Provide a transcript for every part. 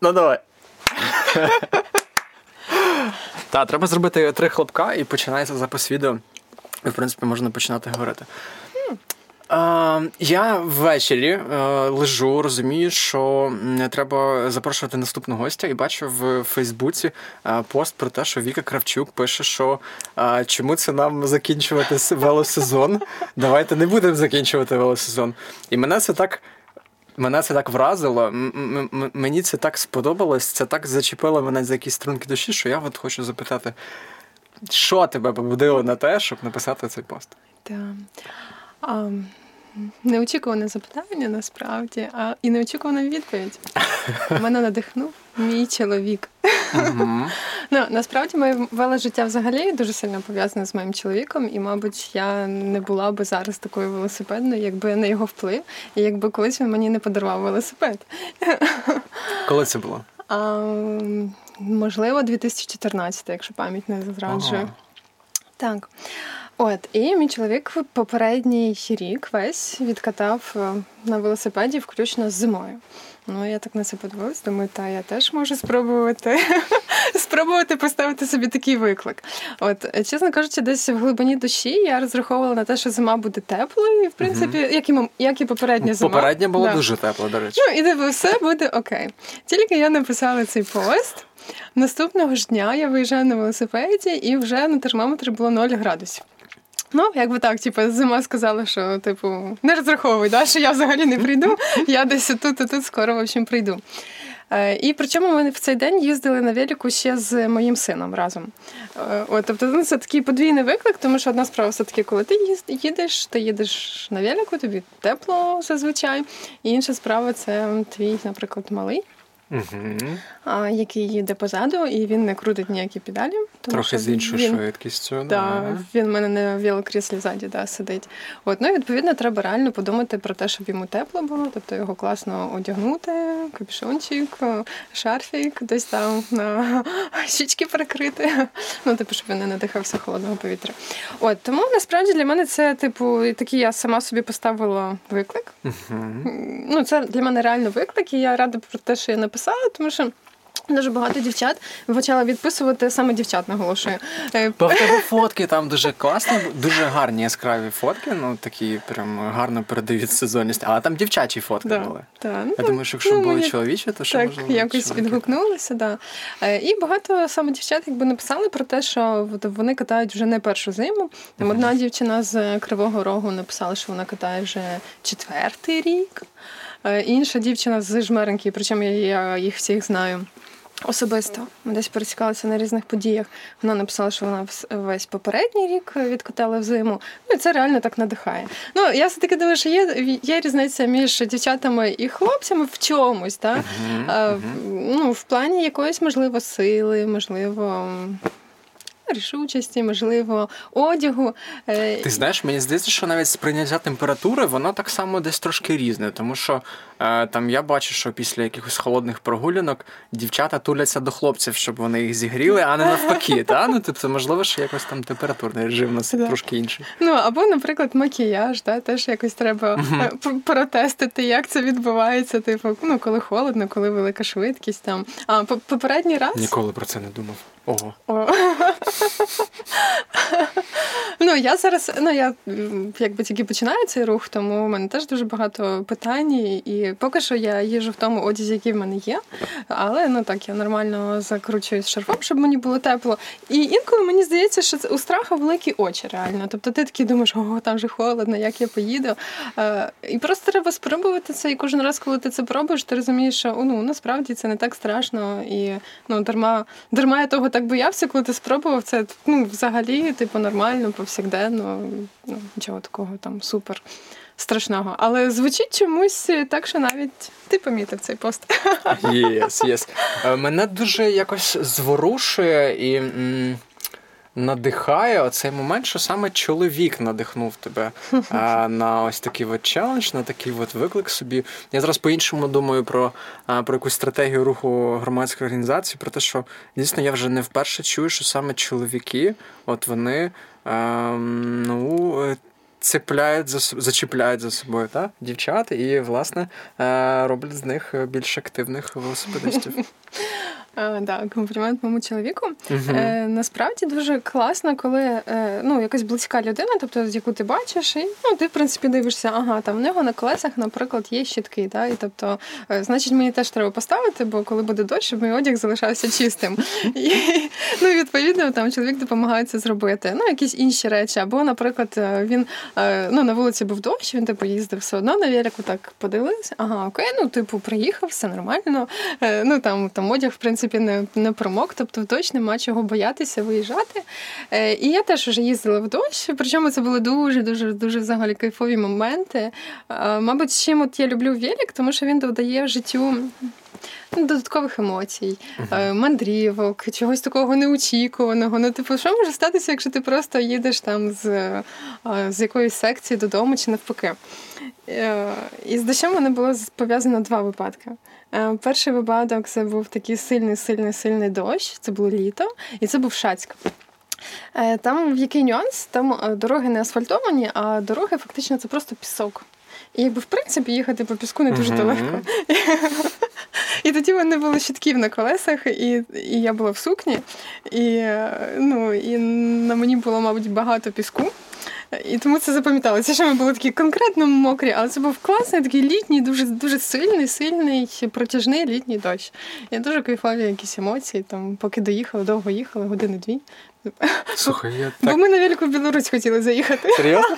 Ну давай. Так, треба зробити три хлопка і починається запис відео. І, в принципі, можна починати говорити. Я ввечері uh, лежу, розумію, що треба запрошувати наступного гостя, і бачу в Фейсбуці uh, пост про те, що Віка Кравчук пише, що чому це нам закінчувати велосезон. Давайте не будемо закінчувати велосезон. І мене це так. Мене це так вразило, мені це так сподобалось, це так зачепило мене за якісь струнки душі, що я от хочу запитати, що тебе побудило на те, щоб написати цей пост? Так. Um, неочікуване запитання насправді, а і неочікувана відповідь. Мене надихнув мій чоловік. Ну, Насправді моє веложиття взагалі дуже сильно пов'язане з моїм чоловіком, і, мабуть, я не була би зараз такою велосипедною, якби не його вплив, і якби колись він мені не подарував велосипед. Коли це було? А, Можливо, 2014, якщо пам'ять не зраджує. Ага. Так. От, і мій чоловік попередній рік весь відкатав е, на велосипеді, включно з зимою. Ну, я так на це подивилась, думаю, та я теж можу спробувати спробувати поставити собі такий виклик. От, е, чесно кажучи, десь в глибині душі я розраховувала на те, що зима буде теплою, і в принципі, як і як і попередня зима. Попередня була да. дуже тепла, до речі. Ну, і типу, все буде окей. Тільки я написала цей пост. Наступного ж дня я виїжджаю на велосипеді, і вже на термометрі було 0 градусів. Ну, якби так, типу, зима сказала, що типу не розраховуй, да, що я взагалі не прийду. Я десь тут і тут скоро в общем, прийду. Е, і причому ми в цей день їздили на велику ще з моїм сином разом. Е, от, Тобто ну, це такий подвійний виклик, тому що одна справа все-таки, коли ти їдеш, ти їдеш на велику, тобі тепло зазвичай. І інша справа це твій, наприклад, малий угу. Який їде позаду, і він не крутить ніякі педалі. Тому Трохи з іншою він, швидкістю. Да, да. Він в мене на велокріслі ззаді да, сидить. От, ну, Відповідно, треба реально подумати про те, щоб йому тепло було, тобто його класно одягнути, капюшончик, шарфік, десь там на щічки прикрити. Ну, типу, щоб він не надихався холодного повітря. От Тому насправді для мене це, типу, такий я сама собі поставила виклик. Угу. Ну, Це для мене реально виклик, і я рада про те, що я написала, тому що. Дуже багато дівчат почала відписувати саме дівчат, наголошую. Е, Бо в тебе фотки там дуже класні, дуже гарні яскраві фотки. Ну такі прям гарно передають сезонність. Але там дівчачі фотки да, були. Да. Я ну, думаю, що якщо ну, були чоловічі, то що так, можливо, якось чоловіки. відгукнулися. Да. Е, і багато саме дівчат якби написали про те, що вони катають вже не першу зиму. Там одна дівчина з Кривого Рогу написала, що вона катає вже четвертий рік. Е, інша дівчина з Жмеренки, причому я їх всіх знаю. Особисто ми десь пересікалися на різних подіях. Вона написала, що вона весь попередній рік відкотала в зиму. Ну і це реально так надихає. Ну я все таки думаю, що є є різниця між дівчатами і хлопцями в чомусь, так? Uh-huh, uh-huh. Ну, в плані якоїсь можливо сили, можливо рішучості, можливо, одягу. Е, Ти знаєш, мені здається, що навіть сприйняття температури воно так само десь трошки різне, тому що е, там я бачу, що після якихось холодних прогулянок дівчата туляться до хлопців, щоб вони їх зігріли, а не навпаки. Та? Ну, тобто, можливо, що якось там температурний режим у нас трошки інший. Ну або, наприклад, макіяж, та? теж якось треба uh протестити, як це відбувається. Типу, ну коли холодно, коли велика швидкість там. А попередній раз ніколи про це не думав. Ого. Ну, я зараз, ну я якби тільки починаю цей рух, тому в мене теж дуже багато питань. І поки що я їжу в тому одязі, який в мене є. Але ну так, я нормально закручуюсь шарфом, щоб мені було тепло. І інколи мені здається, що це у страха великі очі, реально. Тобто ти такий думаєш, ого, там же холодно, як я поїду. Е, І просто треба спробувати це. І кожен раз, коли ти це пробуєш, ти розумієш, що ну насправді це не так страшно. І ну дарма дарма я того так боявся, коли ти спробував це ну, взагалі, типу, нормально, повсякденно, ну, нічого такого там супер страшного. Але звучить чомусь так, що навіть ти помітив цей пост. Yes, yes. Yes. мене дуже якось зворушує і. М- надихає оцей момент, що саме чоловік надихнув тебе а, на ось такий от челендж, на такий от виклик собі. Я зараз по-іншому думаю про а, про якусь стратегію руху громадської організації, про те, що дійсно я вже не вперше чую, що саме чоловіки, от вони а, ну, цепляють за зачіпляють за собою та, дівчат і, власне, е, роблять з них більш активних велосипедистів. Так, комплімент моєму чоловіку. Uh-huh. Е, Насправді дуже класно, коли е, ну, якась близька людина, тобто яку ти бачиш, і ну, ти, в принципі, дивишся, ага, там в нього на колесах, наприклад, є щітки. Да? І, тобто, е, значить, мені теж треба поставити, бо коли буде дощ, щоб мій одяг залишався чистим. І, ну, Відповідно, там чоловік допомагає це зробити. Ну, якісь інші речі. Або, наприклад, е, він е, ну, на вулиці був дощ, він типу їздив все одно на велику, так подивився, ага, окей, ну, типу, приїхав, все нормально. Е, ну, там, там одяг, в принципі принципі, не не промок, тобто в дощ нема чого боятися виїжджати. Е, І я теж вже їздила в дощ, причому це були дуже-дуже дуже взагалі кайфові моменти. Е, мабуть, чим от я люблю Велик, тому що він додає життю. Додаткових емоцій, uh-huh. мандрівок, чогось такого неочікуваного. Ну, типу, що може статися, якщо ти просто їдеш там з е, з якоїсь секції додому чи навпаки? І з дощем мене було пов'язано два випадки. Е, перший випадок це був такий сильний, сильний, сильний дощ. Це було літо, і це був Шацьк. Е, там в який нюанс? Там е, дороги не асфальтовані, а дороги фактично це просто пісок. І якби в принципі їхати по піску не дуже легко. І тоді вони були щитків на колесах, і і я була в сукні, і ну, і на мені було, мабуть, багато піску. І тому це запам'яталося, що ми були такі конкретно мокрі, але це був класний, такий літній, дуже дуже сильний, сильний, протяжний літній дощ. Я дуже кайфові якісь емоції, там, поки доїхали, довго їхали, години-дві. Слухай, я Бо ми на Велику Білорусь хотіли заїхати. Серйозно?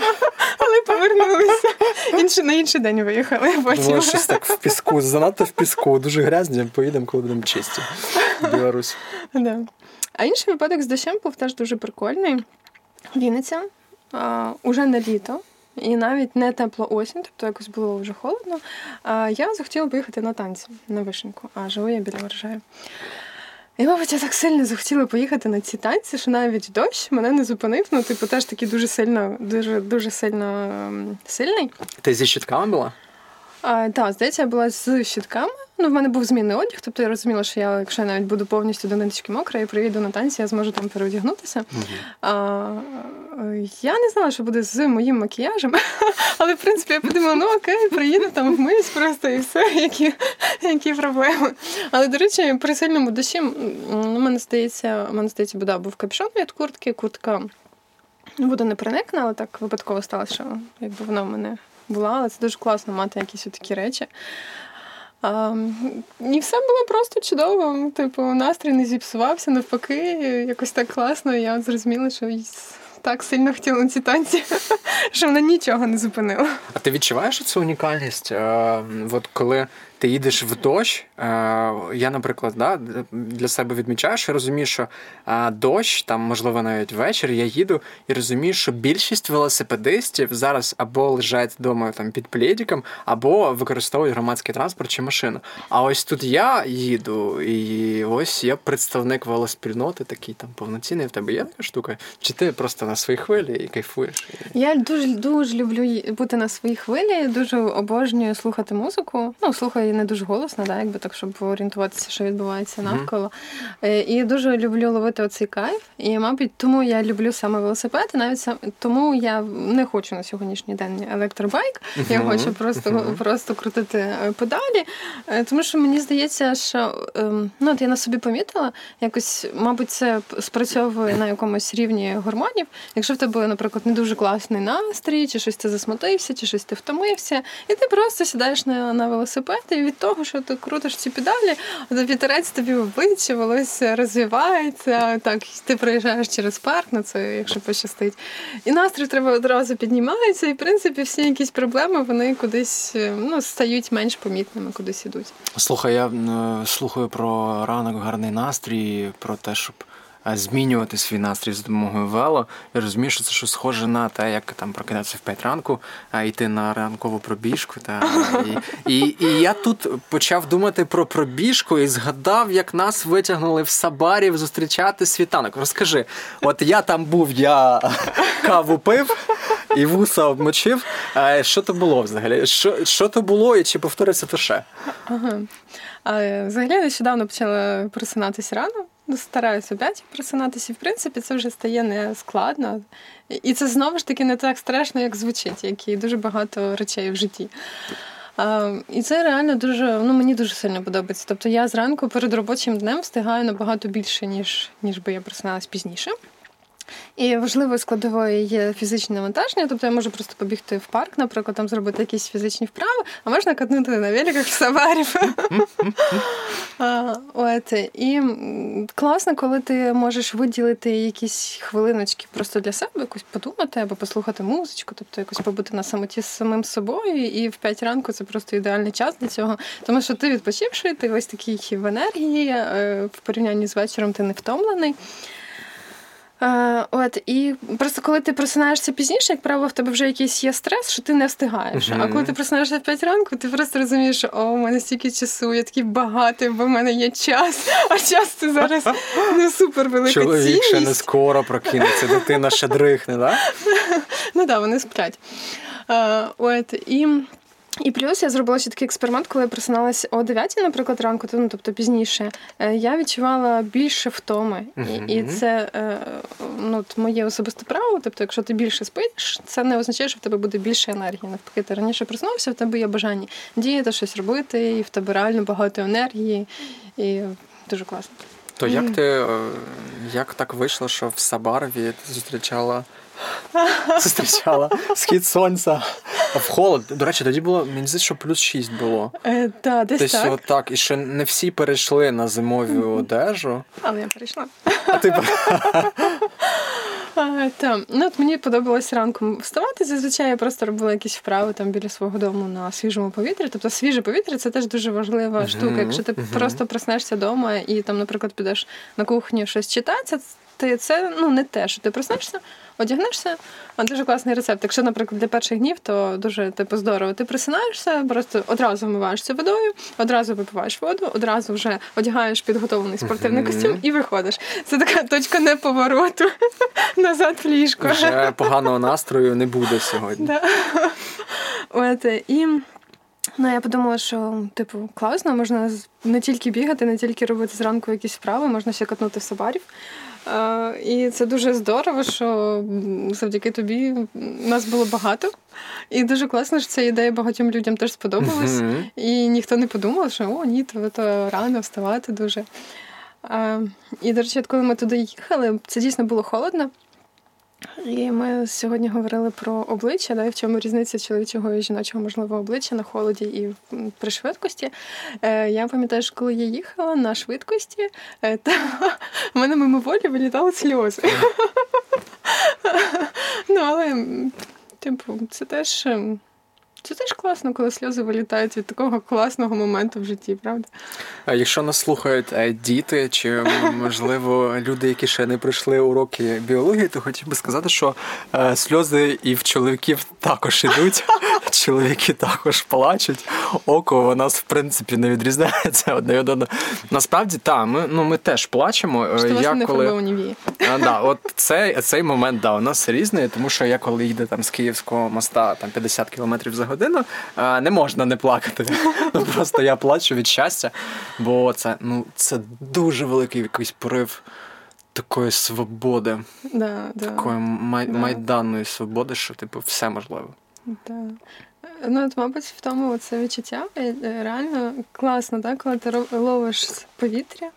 Але повернулися. Інше, на інший день виїхали. Потім. Думаю, щось так в піску, занадто в піску, дуже грязні, поїдемо, коли будемо чисті. Білорусь. Да. А інший випадок з дощем був теж дуже прикольний. Вінниця а, уже на літо. І навіть не тепло осінь, тобто якось було вже холодно. А я захотіла поїхати на танці на вишеньку, а живу я біля врожаю. І, мабуть, я так сильно захотіла поїхати на ці танці, що навіть дощ мене не зупинив. Ну, типу, теж такий дуже сильно, дуже дуже сильно ем, сильний. Ти зі щитками була? Так, здається, я була з щитками. Ну, в мене був змінний одяг, тобто я розуміла, що я, якщо я навіть буду повністю до ниточки мокра і приїду на танці, я зможу там переодягнутися. Mm-hmm. А, Я не знала, що буде з моїм макіяжем, але в принципі я подумала, ну окей, приїду там вмиюсь просто і все, які які проблеми. Але, до речі, при сильному дощі, ну, мене здається, мене здається, да, був капюшон від куртки, куртка вода не проникне, але так випадково сталося, що якби вона в мене була, але це дуже класно мати якісь такі речі. А, І все було просто чудово. Типу, настрій не зіпсувався, навпаки, якось так класно. І я зрозуміла, що так сильно хотіла ці танці, що вона нічого не зупинила. А ти відчуваєш цю унікальність? Е, от коли ти їдеш в дощ. Е, я, наприклад, да, для себе відмічаю, що розумію, що е, дощ, там, можливо, навіть ввечері я їду і розумію, що більшість велосипедистів зараз або лежать вдома там під плєдіком, або використовують громадський транспорт чи машину. А ось тут я їду, і ось я представник велоспільноти, такий там повноцінний. В тебе є така штука? Чи ти просто на своїй хвилі і кайфуєш? Я дуже дуже люблю бути на своїй хвилі, дуже обожнюю слухати музику. Ну, слухаю і не дуже голосно, да, якби так, щоб орієнтуватися, що відбувається навколо. Mm-hmm. І дуже люблю ловити оцей кайф. І, мабуть, тому я люблю саме велосипед, і навіть сам тому я не хочу на сьогоднішній день електробайк. Mm-hmm. Я хочу просто mm-hmm. просто крутити е, педалі. Е, тому що мені здається, що ем, ну, от я на собі помітила, якось, мабуть, це спрацьовує на якомусь рівні гормонів. Якщо в тебе, наприклад, не дуже класний настрій, чи щось ти засмутився, чи щось ти втомився, і ти просто сідаєш на на велосипед і від того, що ти крутиш ці педалі, вітерець тобі в обличчя, волосся розвивається. Так, ти проїжджаєш через парк, на це, якщо пощастить. І настрій треба одразу піднімається, і в принципі всі якісь проблеми вони кудись ну, стають менш помітними, кудись ідуть. Слухай, я е, слухаю про ранок, гарний настрій, про те, щоб змінювати свій настрій з допомогою вело. Я розумію, що це щось схоже на те, як там прокидатися в 5 ранку, а йти на ранкову пробіжку. Та, І і, і я тут почав думати про пробіжку і згадав, як нас витягнули в Сабарів зустрічати світанок. Розкажи, от я там був, я каву пив і вуса обмочив. Що то було взагалі? Що що то було і чи повториться то ще? Ага. Взагалі нещодавно почала просинатися рано стараюся п'ять просинатися. І в принципі це вже стає не складно. І це знову ж таки не так страшно, як звучить, як і дуже багато речей в житті. А, І це реально дуже ну мені дуже сильно подобається. Тобто я зранку перед робочим днем встигаю набагато більше, ніж ніж би я просиналась пізніше. І важливою складовою є фізичне навантаження, тобто я можу просто побігти в парк, наприклад, там зробити якісь фізичні вправи, а можна катнути на великах в саварів. От і класно, коли ти можеш виділити якісь хвилиночки просто для себе, якось подумати або послухати музичку, тобто якось побути на самоті з самим собою. І в п'ять ранку це просто ідеальний час для цього, тому що ти відпочивши, ти ось такий в енергії, е, в порівнянні з вечором ти не втомлений. Е, От і просто коли ти просинаєшся пізніше, як правило, в тебе вже якийсь є стрес, що ти не встигаєш. Mm-hmm. А коли ти просинаєшся в 5 ранку, ти просто розумієш, що о, у мене стільки часу, я такий багатий, бо в мене є час. А час це зараз ну супер велика Чоловік цінність. ще не скоро прокинеться, дитина ще дрихне, так? Ну так, вони сплять. Е, От і. І плюс я зробила ще такий експеримент, коли я просиналася о 9, наприклад, ранку, ну тобто пізніше, е, я відчувала більше втоми. Uh-huh. І і це е, ну, моє особисте право. Тобто, якщо ти більше спиш, це не означає, що в тебе буде більше енергії. Навпаки, ти раніше проснувся, в тебе є бажання діяти, щось робити, і в тебе реально багато енергії, і дуже класно. То як ти е, як так вийшло, що в Сабарові ти зустрічала зустрічала схід сонця в холод? До речі, тоді було мені здається, що плюс 6 було. Е, та, десь Десь так. отак. І ще не всі перейшли на зимову одежу. Але я перейшла. А ти А, там. Ну, от Мені подобалось ранком вставати. Зазвичай я просто робила якісь вправи там біля свого дому на свіжому повітрі. Тобто свіже повітря це теж дуже важлива штука. Якщо ти просто проснешся вдома і там, наприклад, підеш на кухню щось читати, ти це ну не те, що ти проснешся, одягнешся, а дуже класний рецепт. Якщо, наприклад, для перших днів, то дуже типу здорово. Ти присинаєшся, просто одразу вмиваєшся водою, одразу випиваєш воду, одразу вже одягаєш підготовлений спортивний костюм і виходиш. Це така точка неповороту назад в ліжко. Вже поганого настрою не буде сьогодні. Да. От, і Ну, я подумала, що типу класно, можна не тільки бігати, не тільки робити зранку якісь справи, можна ще катнути собарів. І це дуже здорово, що завдяки тобі нас було багато. І дуже класно, що ця ідея багатьом людям теж сподобалась. І ніхто не подумав, що о, ні, то, то рано вставати дуже. І, до речі, коли ми туди їхали, це дійсно було холодно. І ми сьогодні говорили про обличчя, да, і в чому різниця чоловічого і жіночого можливо обличчя на холоді і при швидкості. Е, Я пам'ятаю, що коли я їхала на швидкості, е, то в мене мимоволі вилітали сльози. Ну, але, типу, це теж. Це теж класно, коли сльози вилітають від такого класного моменту в житті, правда? А якщо нас слухають е, діти, чи можливо люди, які ще не пройшли уроки біології, то хотів би сказати, що е, сльози і в чоловіків також ідуть. Чоловіки також плачуть. Око у нас в принципі не відрізняється одне від одного. Насправді, так, ми ну ми теж плачемо. Що я не коли... А, да, от цей цей момент да, у нас різний, тому що я коли їду там з Київського моста там 50 кілометрів за годину, не можна не плакати. Ну Просто я плачу від щастя, бо це ну, це дуже великий якийсь порив такої свободи, да, такої да. майданної свободи, що типу все можливо. Да. Ну, от, мабуть, в тому це відчуття е, реально класно, так? коли ти ловиш повітря.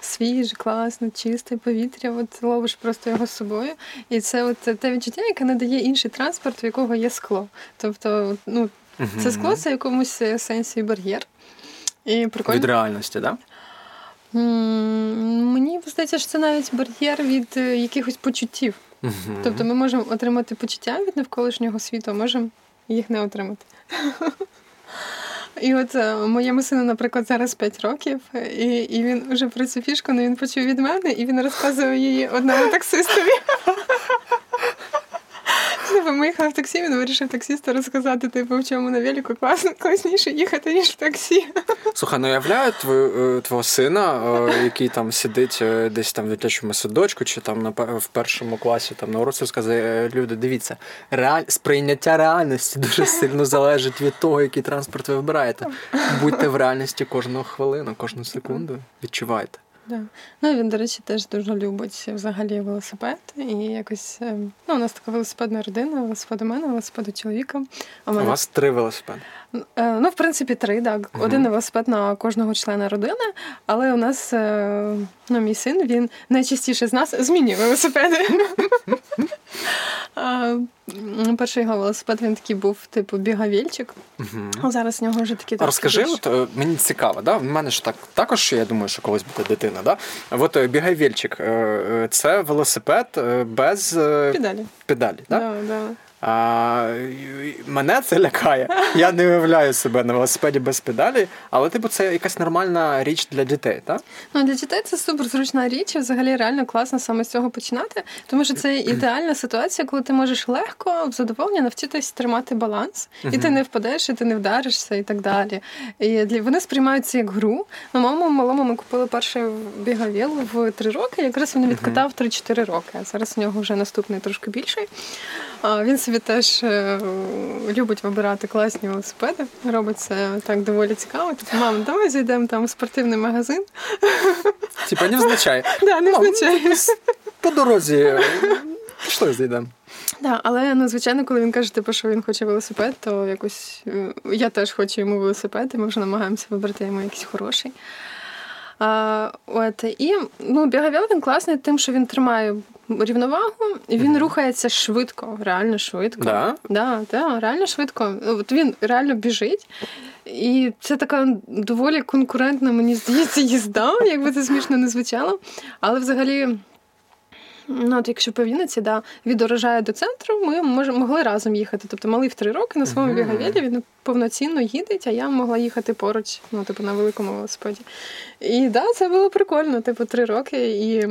Свіже, класно, чисте повітря, от ловиш просто його з собою. І це от те відчуття, яке надає інший транспорт, у якого є скло. Тобто, ну, це скло це в якомусь сенсі бар'єр. І прикольно. Від реальності, так? Да? Мені здається, що це навіть бар'єр від е, якихось почуттів. Тобто ми можемо отримати почуття від навколишнього світу, а можемо їх не отримати. І от е, моєму сину, наприклад, зараз 5 років, і і він вже про цю фішку, але він почув від мене, і він розказує її одному таксистові. Типу, ми їхали в таксі, він вирішив таксісту розказати, типу, в чому на велику класно, класніше їхати, ніж в таксі. Слухай, ну уявляю твою, твого сина, який там сидить е, десь там в дитячому садочку, чи там на в першому класі там на уроці сказати, люди, дивіться, реаль... сприйняття реальності дуже сильно залежить від того, який транспорт ви вибираєте. Будьте в реальності кожну хвилину, кожну секунду. Відчувайте. Да. Ну він, до речі, теж дуже любить взагалі велосипед. І якось е, ну, у нас така велосипедна родина, велосипед у мене, велосипед у чоловіка. У, мене... у вас три велосипеди? Е, ну, в принципі, три, так. Один велосипед на кожного члена родини, але у нас е, ну, мій син він найчастіше з нас змінює велосипеди. Перший його велосипед він такий був, типу, бігавільчик. А зараз в нього вже такі Розкажи, от, е, мені цікаво, да? в мене ж так також, я думаю, що колись буде дитина. Да? От бігавільчик це велосипед без педалі. педалі да? Да, да. А, Мене це лякає. Я не уявляю себе на велосипеді без педалі, але типу це якась нормальна річ для дітей, так? Ну для дітей це супер зручна річ, і взагалі реально класно саме з цього починати, тому що це ідеальна ситуація, коли ти можеш легко в задоволення навчитись тримати баланс, і ти не впадеш, і ти не вдаришся, і так далі. І для вони сприймають це як гру. На моєму малому ми купили перший бігавіл в три роки. Якраз він відкатав 3-4 роки. А зараз у нього вже наступний трошки більший. Він собі теж е, любить вибирати класні велосипеди. Робить це так доволі цікаво. Типу, мам, давай зайдемо там в спортивний магазин. Типа не взначає. Да, не взначає. По дорозі пішли зайдемо. Да, але ну, звичайно, коли він каже, типу, що він хоче велосипед, то якось е, я теж хочу йому велосипед, і ми вже намагаємося вибрати йому якийсь хороший. А, от, І ну, бігавіл він класний тим, що він тримає рівновагу, і він mm-hmm. рухається швидко, реально швидко. Да? Да, да, Реально швидко. От Він реально біжить. І це така доволі конкурентна, мені здається, їзда, якби це смішно не звучало. Але взагалі. Ну, от якщо по Вінниці, да, від урожаю до центру, ми мож, могли разом їхати. Тобто малий в три роки на своєму uh-huh. бігавілі він повноцінно їдеть, а я могла їхати поруч, ну, типу, на великому велосипеді. І да, це було прикольно, типу, три роки. і...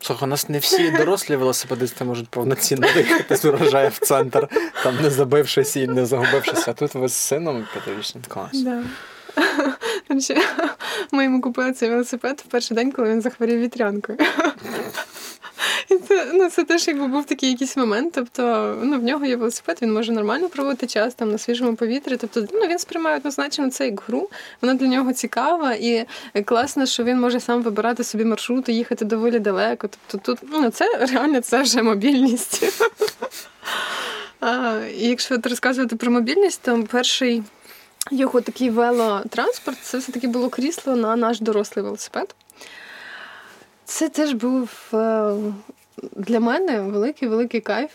Слухай, у нас не всі дорослі велосипедисти можуть повноцінно їхати з урожаю в центр, там не забившись і не загубившись. А тут ви з сином п'ятирічним клас. Да. Ми йому купили цей велосипед в перший день, коли він захворів вітрянкою. Це ну, це теж якби був такий якийсь момент. Тобто ну, в нього є велосипед, він може нормально проводити час там на свіжому повітрі. Тобто ну, він сприймає однозначно це як гру. Вона для нього цікава і класно, що він може сам вибирати собі маршрути, їхати доволі далеко. Тобто тут ну, це реально це вже мобільність. А, І якщо розказувати про мобільність, то перший його такий велотранспорт це все таки було крісло на наш дорослий велосипед. Це теж був е, для мене великий великий кайф.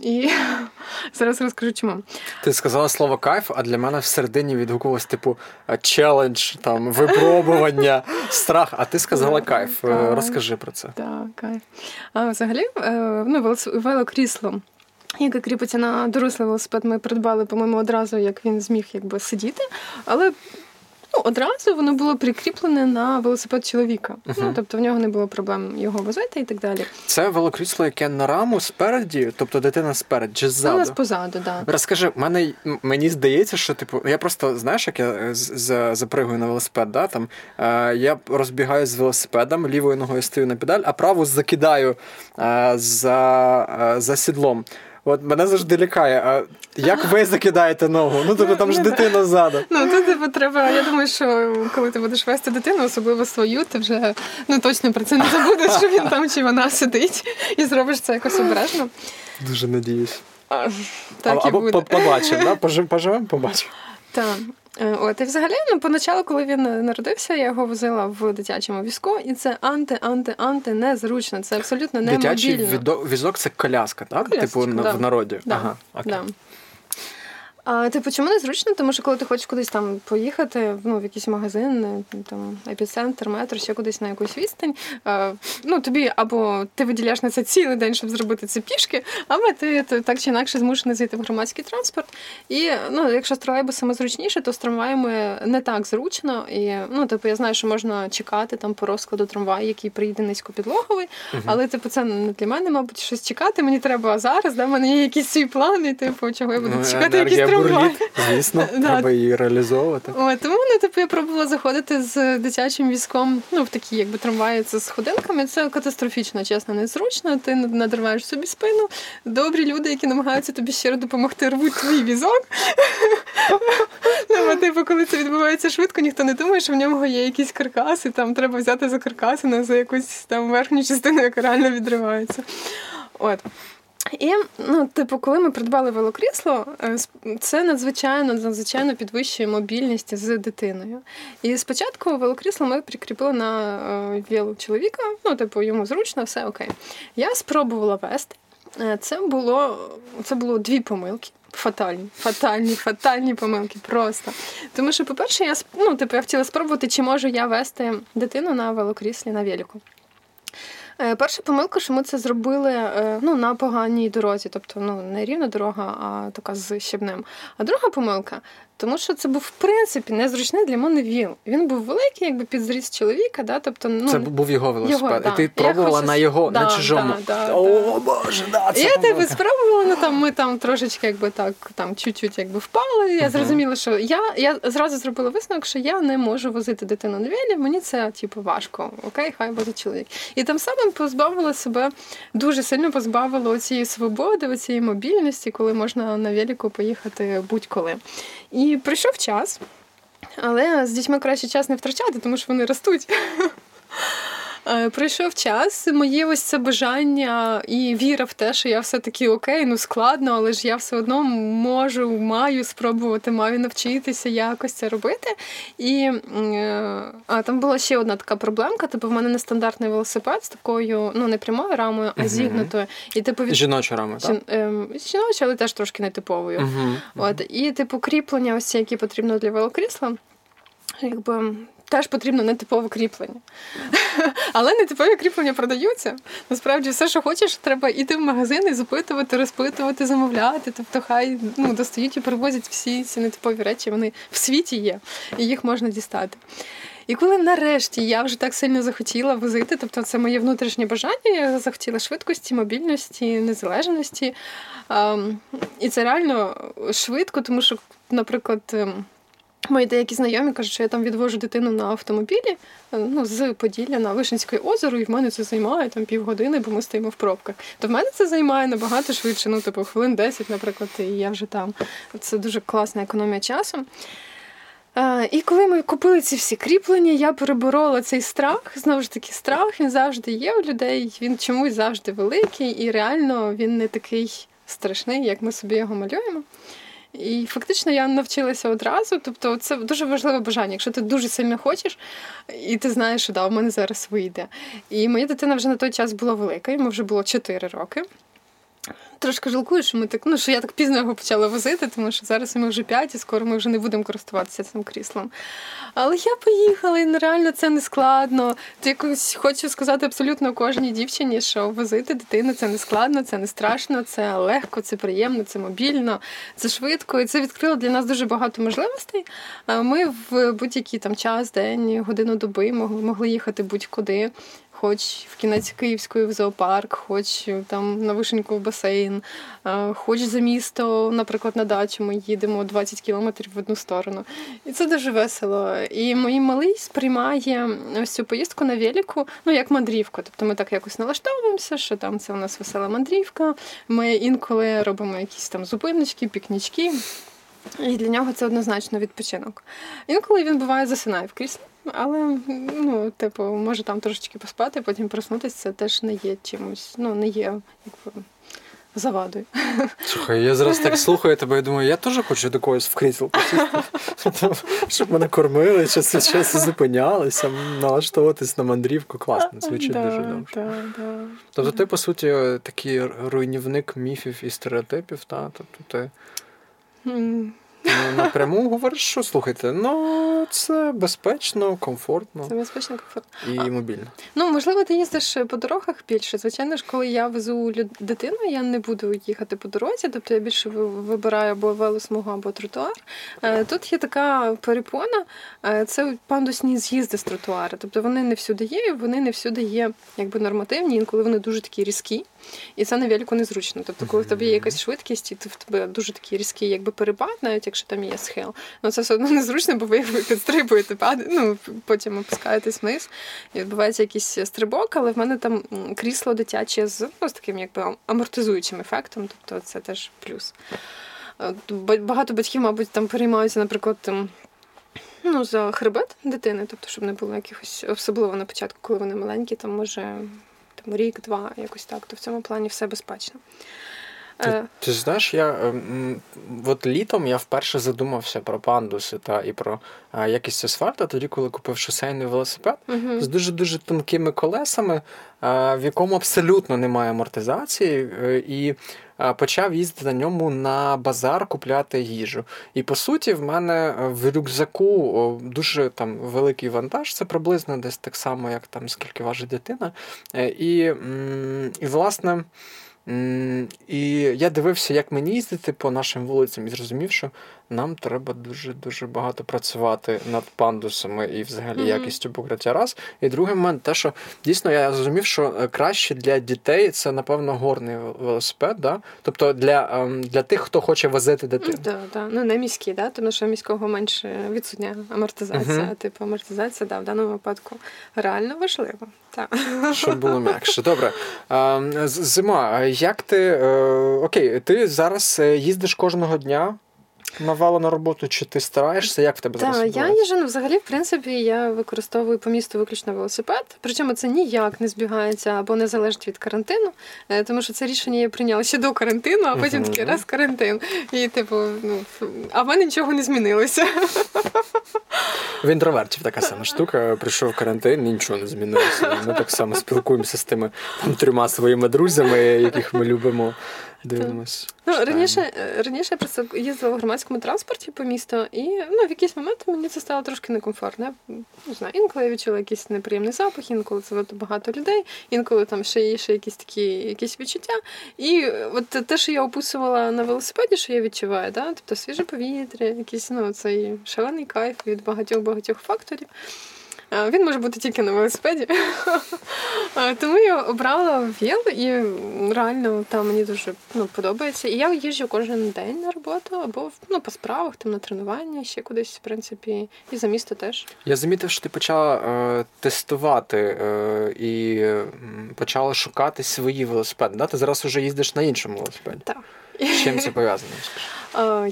І зараз розкажу чому. Ти сказала слово кайф, а для мене всередині відгукувалось типу челендж, там випробування, страх. А ти сказала кайф. Е, розкажи про це. Так, кайф. А взагалі, е, ну, велокрісло, яке кріпиться на дорослий велосипед, ми придбали, по-моєму, одразу, як він зміг якби сидіти. Але одразу воно було прикріплене на велосипед чоловіка. Uh-huh. Ну, Тобто в нього не було проблем його возити і так далі. Це велокрісло, яке на раму спереді, тобто дитина сперед чи ззаду? У нас позаду, так. Да. Розкажи, мене, мені здається, що типу, я просто знаєш, як я запригую на велосипед, да, там, е, я розбігаю з велосипедом, лівою ногою стою на педаль, а праву закидаю е, за, е, за сідлом. От мене завжди лякає. А як ви закидаєте ногу? Ну тобто там ж дитина ззаду. Ну тут типу, треба. Я думаю, що коли ти будеш вести дитину, особливо свою, ти вже ну точно про це не забудеш, що він там чи вона сидить, і зробиш це якось обережно. Дуже надіюсь. А, так а, і буде. побачимо, да? поживемо, побачимо. Так. Е, от і взагалі, ну поначалу, коли він народився, я його возила в дитячому візку, і це анти, анти, анти незручно. Це абсолютно не Дитячий візок це коляска, так? Колясочка, типу да. в народі. Да. Ага, окей. Да. А, Типу, чому не зручно? Тому що коли ти хочеш кудись там поїхати, ну, в якийсь магазин, там епіцентр, метро, ще кудись на якусь відстань. А, ну, тобі або ти виділяєш на це цілий день, щоб зробити це пішки, або ти, ти так чи інакше змушений зайти в громадський транспорт. І ну, якщо з тролейбусами зручніше, то з трамваями не так зручно. І ну, типу, я знаю, що можна чекати там по розкладу трамваю, який приїде низькопідлоговий, uh але типу, це не для мене, мабуть, щось чекати. Мені треба зараз, да, в мене є якісь свій плани, типу, чого я буду ну, чекати якісь бурліт, звісно, треба її реалізовувати. О, тому ну, типу, я пробувала заходити з дитячим візком, ну в такі, якби трамваї це з ходинками. Це катастрофічно, чесно, незручно. Ти надриваєш собі спину. Добрі люди, які намагаються тобі щиро допомогти, рвуть твій візок. Ну, типу, коли це відбувається швидко, ніхто не думає, що в ньому є якісь каркаси, там треба взяти за каркаси, не за якусь там верхню частину, яка реально відривається. От. І, ну, типу, коли ми придбали велокрісло, е, це надзвичайно надзвичайно підвищує мобільність з дитиною. І спочатку велокрісло ми прикріпили на е, вілу чоловіка, ну, типу, йому зручно, все окей. Я спробувала вести. Е, це було це було дві помилки. Фатальні, фатальні, фатальні помилки. Просто. Тому що, по-перше, я ну, типу, я хотіла спробувати, чи можу я вести дитину на велокріслі на велику. Е, перша помилка, що ми це зробили е, ну, на поганій дорозі, тобто ну, не рівна дорога, а така з щебнем. А друга помилка тому що це був в принципі незручний для мене віл. Він був великий, якби під зріст чоловіка. Да? Тобто, ну, Це був його велосипед. Його, і ти пробувала хочу... на його, да, на чужому. Да, О, Боже, да, це Я тебе спробувала, ну там ми там трошечки якби так там чуть-чуть якби впали. Я uh-huh. зрозуміла, що я я зразу зробила висновок, що я не можу возити дитину на вілі, мені це типу важко. Окей, хай возить чоловік. І тим самим позбавила себе, дуже сильно позбавила цієї свободи, цієї мобільності, коли можна на велику поїхати будь-коли. І прийшов час, але з дітьми краще час не втрачати, тому що вони ростуть. Е, прийшов час, моє ось це бажання і віра в те, що я все-таки окей, ну складно, але ж я все одно можу, маю спробувати, маю навчитися якось це робити. І е, а там була ще одна така проблемка. Типу, в мене нестандартний велосипед з такою, ну не прямою рамою, а зігнутою. І типу від жіноча рама, так? Ем, жіноча, але теж трошки нетиповою. uh От і типу кріплення, ось які потрібно для велокрісла. Якби теж потрібно нетипове кріплення. Але нетипові кріплення продаються. Насправді, все, що хочеш, треба йти в магазин і запитувати, розпитувати, замовляти. Тобто, хай ну, достають і привозять всі ці нетипові речі, вони в світі є, і їх можна дістати. І коли нарешті я вже так сильно захотіла возити, тобто це моє внутрішнє бажання, я захотіла швидкості, мобільності, незалежності. І це реально швидко, тому що, наприклад. Мої деякі знайомі кажуть, що я там відвожу дитину на автомобілі ну, з Поділля на Вишенське озеро, і в мене це займає там півгодини, бо ми стоїмо в пробках. То в мене це займає набагато швидше, ну, типу, хвилин 10, наприклад, і я вже там. Це дуже класна економія часу. І коли ми купили ці всі кріплення, я переборола цей страх. Знову ж таки, страх він завжди є у людей. Він чомусь завжди великий, і реально він не такий страшний, як ми собі його малюємо. І фактично я навчилася одразу. Тобто, це дуже важливе бажання. Якщо ти дуже сильно хочеш, і ти знаєш, що да, в мене зараз вийде. І моя дитина вже на той час була велика, йому вже було 4 роки. Трошки жалкую, що ми так, ну що я так пізно його почала возити, тому що зараз ми вже п'ять, і скоро ми вже не будемо користуватися цим кріслом. Але я поїхала, і реально це не складно. Ти якось хочу сказати абсолютно кожній дівчині, що возити дитину це не складно, це не страшно, це легко, це приємно, це мобільно, це швидко. І це відкрило для нас дуже багато можливостей. Ми в будь-який там час, день, годину доби могли їхати будь-куди хоч в кінець Київської в зоопарк, хоч там на вишеньку в басейн, хоч за місто, наприклад, на дачу ми їдемо 20 кілометрів в одну сторону. І це дуже весело. І мій малий сприймає ось цю поїздку на велику, ну як мандрівку. Тобто ми так якось налаштовуємося, що там це у нас весела мандрівка. Ми інколи робимо якісь там зупиночки, пікнічки. І для нього це однозначно відпочинок. Інколи він буває засинає в кріслі, але ну, типу, може там трошечки поспати, потім проснутися, це теж не є чимось, ну, не є якби, завадою. Слухай, я зараз так слухаю тебе і думаю, я теж хочу до когось в крісло посісти, щоб мене кормили, час час зупинялися, налаштовуватись на мандрівку. Класно, звучить дуже добре. Тобто ти, по суті, такий руйнівник міфів і стереотипів, та? тобто ти. Ну, напряму говориш, що слухайте, ну це безпечно, комфортно. Це безпечно, комфортно. І мобільно. Ну, можливо, ти їздиш по дорогах більше. Звичайно ж, коли я везу дитину, я не буду їхати по дорозі, тобто я більше вибираю або велосмугу, або тротуар. Е, тут є така перепона, е, це пандусні з'їзди з тротуару. Тобто вони не всюди є, і вони не всюди є якби нормативні, інколи вони дуже такі різкі. І це на велику незручно. Тобто, коли в тебе є якась швидкість, і в тебе дуже такий різкий якби перепад, навіть якщо там є схил, ну це все одно незручно, бо ви підстрибуєте, ну, потім опускаєтесь вниз, і відбувається якийсь стрибок, але в мене там крісло дитяче з ну, з таким якби амортизуючим ефектом, тобто це теж плюс. Багато батьків, мабуть, там переймаються, наприклад, ну, за хребет дитини, тобто, щоб не було якихось особливо на початку, коли вони маленькі, там може там рік-два, якось так, то в цьому плані все безпечно. Ти, е. ти знаєш, я ем, от літом я вперше задумався про пандуси та і про а, якість асфальту, тоді, коли купив шосейний велосипед uh з дуже дуже тонкими колесами, а, в якому абсолютно немає амортизації, е, і почав їздити на ньому на базар купляти їжу. І по суті, в мене в рюкзаку дуже там великий вантаж, це приблизно десь так само, як там скільки важить дитина. Е, і, і власне. І я дивився, як мені їздити по нашим вулицям, і зрозумів, що нам треба дуже-дуже багато працювати над пандусами і взагалі mm-hmm. якістю покриття раз. І другий момент, те, що дійсно я зрозумів, що е, краще для дітей це, напевно, горний велосипед. Да? Тобто для ем, для тих, хто хоче возити дитину. Так, mm, так. Ну не міські, да? тому що міського менше відсутня амортизація. Mm-hmm. Типу амортизація да, в даному випадку реально важливо. Так. Щоб було м'якше. Добре. Ем, зима, як ти е, окей, ти зараз е, їздиш кожного дня? Навала на роботу, чи ти стараєшся? Як в тебе зараз? Так, я їжджу, ну, взагалі, в принципі, я використовую по місту виключно велосипед. Причому це ніяк не збігається або не залежить від карантину, е, тому що це рішення я прийняла ще до карантину, а потім такий раз карантин. І, типу, ну, а в мене нічого не змінилося. В інтровертів така сама штука. Прийшов карантин, нічого не змінилося. Ми так само спілкуємося з тими там трьома своїми друзями, яких ми любимо дивимось. Ну, раніше раніше я просто їздила в громадському транспорті по місту, і ну, в якийсь момент мені це стало трошки некомфортно. не знаю, інколи я відчула якийсь неприємний запах, інколи це багато людей, інколи там ще є ще якісь такі якісь відчуття. І от те, що я описувала на велосипеді, що я відчуваю, да? тобто свіже повітря, якийсь ну, цей шалений кайф від багатьох-багатьох факторів. Він може бути тільки на велосипеді. Тому я обрала ВІЛ і реально там мені дуже ну, подобається. І я їжджу кожен день на роботу або ну, по справах, там на тренування, ще кудись, в принципі, і за місто теж. Я замітив, що ти почала е, тестувати е, і почала шукати свої велосипеди. Да? Ти зараз вже їздиш на іншому велосипеді. Так. З чим це пов'язано?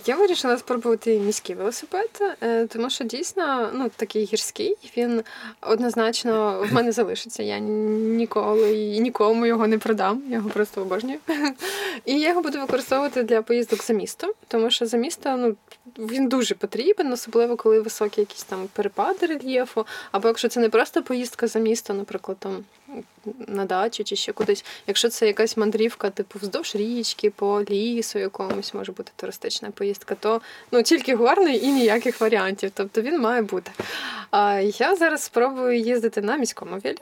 Я вирішила спробувати міський велосипед, е, тому що дійсно ну, такий гірський, він однозначно в мене залишиться. Я ніколи і нікому його не продам, я його просто обожнюю. І я його буду використовувати для поїздок за місто, тому що за місто ну, він дуже потрібен, особливо коли високі якісь там перепади рельєфу, або якщо це не просто поїздка за місто, наприклад, там на дачу чи ще кудись. Якщо це якась мандрівка, типу вздовж річки, по лісу якомусь може бути туристична поїздка, то ну тільки горний і ніяких варіантів. Тобто він має бути. А я зараз спробую їздити на міському вілі.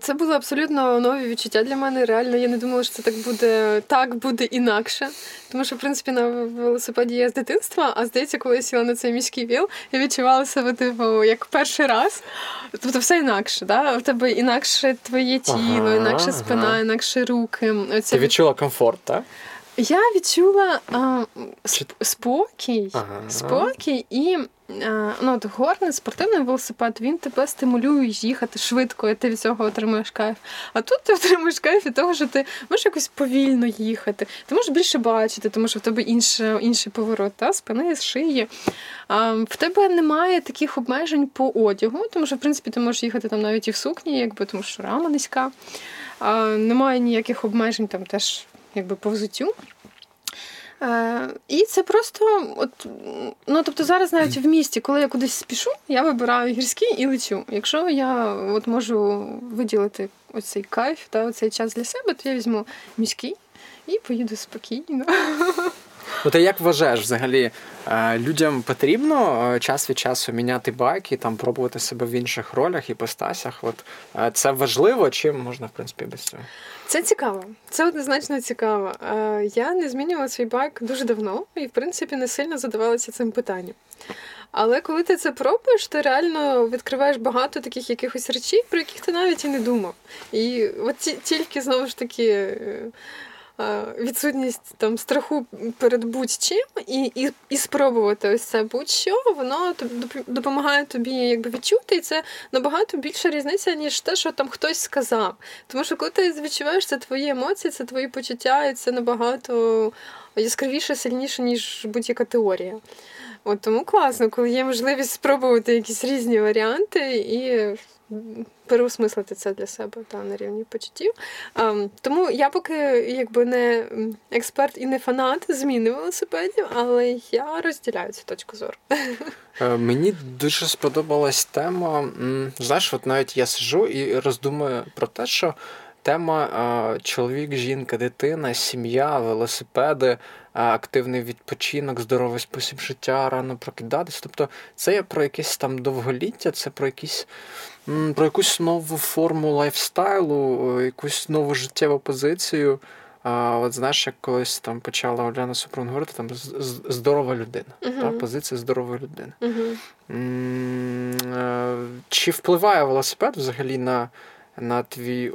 Це були абсолютно нові відчуття для мене. Реально, я не думала, що це так буде так буде інакше. Тому що, в принципі, на велосипеді я з дитинства, а здається, коли я сіла на цей міський віл, я відчувала себе типу, як перший раз. Тобто все інакше, да? У тебе інакше твоє тіло, ага, інакше спина, ага. інакше руки. Оце... Ти відчула комфорт, так? Я відчула а, спокій, ага. спокій і ну, от горний спортивний велосипед, він тебе стимулює їхати швидко, і ти від цього отримуєш кайф. А тут ти отримуєш кайф від того, що ти можеш якось повільно їхати, ти можеш більше бачити, тому що в тебе інший, інший поворот, та, спини шиї. А, В тебе немає таких обмежень по одягу, тому що, в принципі, ти можеш їхати там навіть і в сукні, якби тому що рама низька. А, Немає ніяких обмежень там теж якби по взуттю. Е, І це просто, от, ну тобто зараз навіть в місті, коли я кудись спішу, я вибираю гірський і лечу. Якщо я от можу виділити оцей кайф та оцей час для себе, то я візьму міський і поїду спокійно. Ну ти як вважаєш взагалі? Е, людям потрібно е, час від часу міняти байк і там пробувати себе в інших ролях і постасях. От е, це важливо, чи можна в принципі без цього? Це цікаво, це однозначно цікаво. Я не змінювала свій байк дуже давно і, в принципі, не сильно задавалася цим питанням. Але коли ти це пробуєш, ти реально відкриваєш багато таких якихось речей, про яких ти навіть і не думав. І от тільки знову ж таки відсутність там страху перед будь-чим і і, і спробувати ось це будь-що, воно допомагає тобі якби відчути, і це набагато більша різниця, ніж те, що там хтось сказав. Тому що коли ти відчуваєш це твої емоції, це твої почуття, і це набагато яскравіше, сильніше, ніж будь-яка теорія. От Тому класно, коли є можливість спробувати якісь різні варіанти і переосмислити це для себе та на рівні почуттів. А, тому я поки якби не експерт і не фанат зміни велосипедів, але я розділяю цю точку зору. Е, мені дуже сподобалась тема. Знаєш, от навіть я сижу і роздумую про те, що. Тема чоловік, жінка, дитина, сім'я, велосипеди, активний відпочинок, здоровий спосіб життя, рано прокидатись. Тобто це є про якесь там довголіття, це про якісь про якусь нову форму лайфстайлу, якусь нову життєву позицію. А, От знаєш, як колись там почала Оляна Супрун говорити, там здорова людина. Uh-huh. Та, позиція здорової людини. Uh-huh. Чи впливає велосипед взагалі на на твій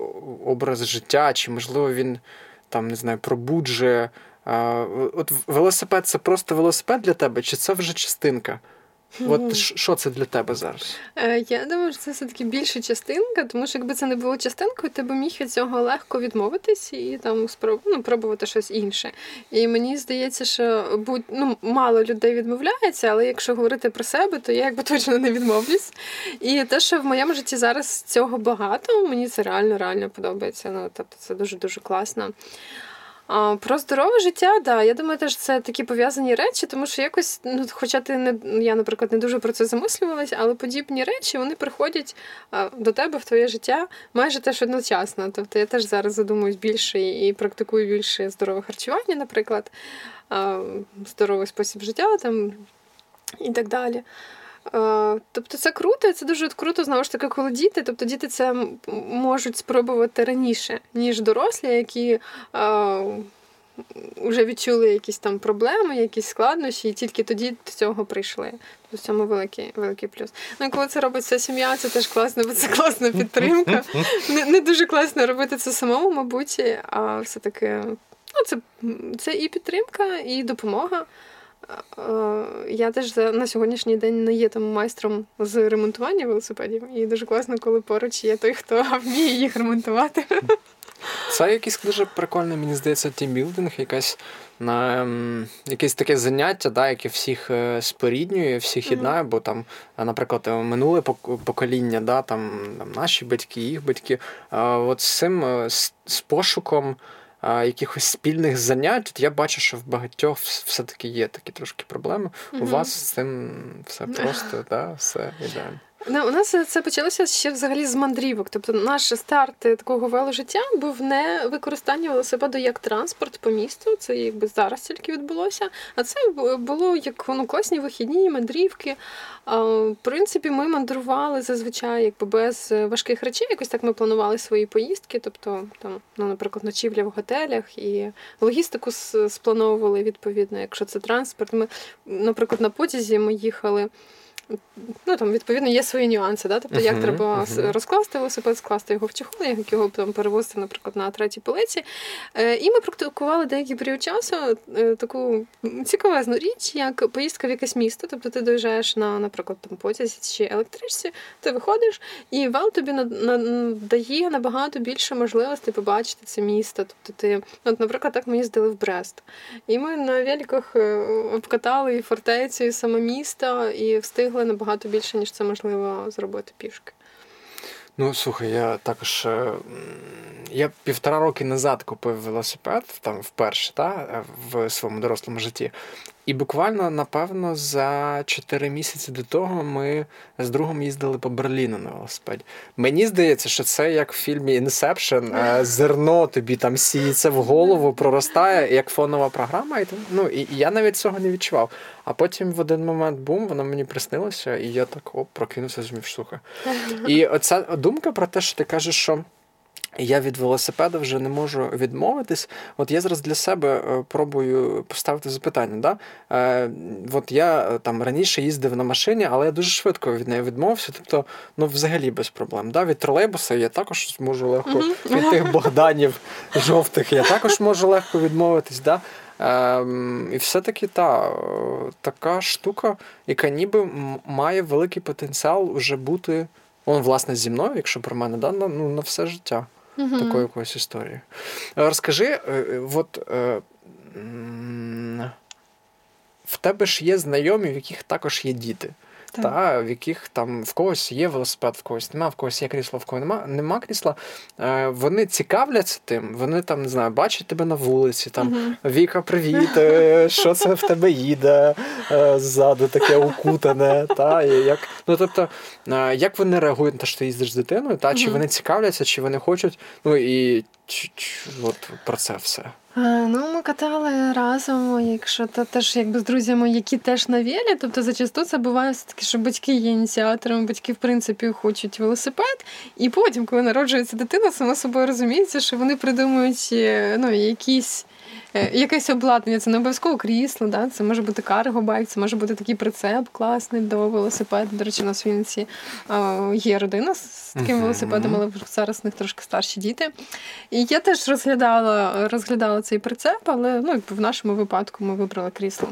образ життя, чи, можливо, він там, не знаю, пробуджує. От велосипед це просто велосипед для тебе, чи це вже частинка? От що це для тебе зараз? Е, я думаю, що це все-таки більша частинка, тому що якби це не було частинкою, ти б міг від цього легко відмовитись і там спроб... ну, пробувати щось інше. І мені здається, що будь ну, мало людей відмовляється, але якщо говорити про себе, то я якби точно не відмовлюсь. І те, що в моєму житті зараз цього багато, мені це реально реально подобається. Ну тобто це дуже дуже класно. Про здорове життя, да. Я думаю, теж це такі пов'язані речі, тому що якось, ну, хоча ти не я, наприклад, не дуже про це замислювалася, але подібні речі вони приходять до тебе в твоє життя майже теж одночасно. Тобто я теж зараз задумуюсь більше і практикую більше здорове харчування, наприклад, здоровий спосіб життя там і так далі. Тобто це круто, це дуже круто, знову ж таки, коли діти. Тобто діти це можуть спробувати раніше, ніж дорослі, які вже відчули якісь там проблеми, якісь складнощі, і тільки тоді до цього прийшли. В цьому великий великий плюс. Ну коли це робить вся сім'я, це теж класно, бо це класна підтримка. Не не дуже класно робити це самому, мабуть, а все-таки ну, це, це і підтримка, і допомога. Е, я теж на сьогоднішній день не є там майстром з ремонтування велосипедів, і дуже класно, коли поруч є той, хто вміє їх ремонтувати. Це якийсь дуже прикольний, мені здається, тімбілдинг, якась на ем, якесь таке заняття, да, яке всіх е, споріднює, всіх єднає, бо там, наприклад, минуле покоління, да, там, там наші батьки, їх батьки, от з цим е, з, з пошуком якихось спільних занять, я бачу, що в багатьох все-таки є такі трошки проблеми. Угу. У вас з цим все просто, да, все ідеально. Ну, у нас це почалося ще взагалі з мандрівок. Тобто, наш старт такого веложиття був не використання велосипеду як транспорт по місту. Це якби зараз тільки відбулося. А це було як ну, класні вихідні мандрівки. В принципі, ми мандрували зазвичай якби без важких речей. Якось так ми планували свої поїздки. Тобто, там, ну, наприклад, ночівля в готелях і логістику сплановували відповідно. Якщо це транспорт, ми, наприклад, на потязі ми їхали. Ну там відповідно є свої нюанси, да? тобто як uh-huh, треба uh-huh. розкласти велосипед, скласти його в чехол, як його там перевозити, наприклад, на третій полиці. Е, І ми практикували деякий період часу е, таку цікавезну річ, як поїздка в якесь місто. Тобто ти доїжджаєш на, наприклад, там потязі чи електричці, ти виходиш, і вал тобі надає набагато більше можливостей побачити це місто. Тобто ти, от, наприклад, так ми їздили в Брест. І ми на великах е, обкатали і фортецю, і саме місто, і встигли встигли набагато більше, ніж це можливо зробити пішки. Ну, слухай, я також. Е, я півтора роки назад купив велосипед там вперше та, в своєму дорослому житті. І буквально, напевно, за 4 місяці до того ми з другом їздили по Берліну на велосипеді. Мені здається, що це як в фільмі Inception, зерно тобі там сіється в голову, проростає як фонова програма. І, ну, і я навіть цього не відчував. А потім в один момент бум, воно мені приснилося, і я так оп, прокинувся змів слухай. І оця думка про те, що ти кажеш, що. Я від велосипеда вже не можу відмовитись. От я зараз для себе е, пробую поставити запитання. Да? Е, От я е, там раніше їздив на машині, але я дуже швидко від неї відмовився. Тобто, ну взагалі без проблем. Да? Від тролейбуса я також зможу легко mm-hmm. від тих Богданів жовтих, я також можу легко відмовитись. Да? Е, І все-таки та така штука, яка ніби має великий потенціал вже бути. Он, власне, зі мною, якщо про мене, да, на, ну, на все життя угу. такої якоїсь історії. Розкажи, е, е, от е, в тебе ж є знайомі, в яких також є діти та в яких там в когось є велосипед, в когось нема, в когось є крісло, в когось нема, нема крісла. Е, Вони цікавляться тим, вони там не знаю, бачать тебе на вулиці, там uh Віка, привіт, що це в тебе їде е, ззаду, таке укутане. Та, і як, ну, тобто, е, як вони реагують на те, що ти їздиш з дитиною, та, чи uh вони цікавляться, чи вони хочуть, ну і чи, чи, от про це все. Ну, ми катали разом, якщо то теж якби з друзями, які теж на велі, тобто зачасту це буває все таки, що батьки є ініціаторами, батьки в принципі хочуть велосипед, і потім, коли народжується дитина, само собою розуміється, що вони придумують е, ну, якісь Е, якесь обладнання, це не обов'язково крісло, да? це може бути карго-байк, це може бути такий прицеп класний до велосипеду. До речі, на Вінниці є родина з таким велосипедом, але зараз в них трошки старші діти. І я теж розглядала розглядала цей прицеп, але ну, в нашому випадку ми вибрали крісло.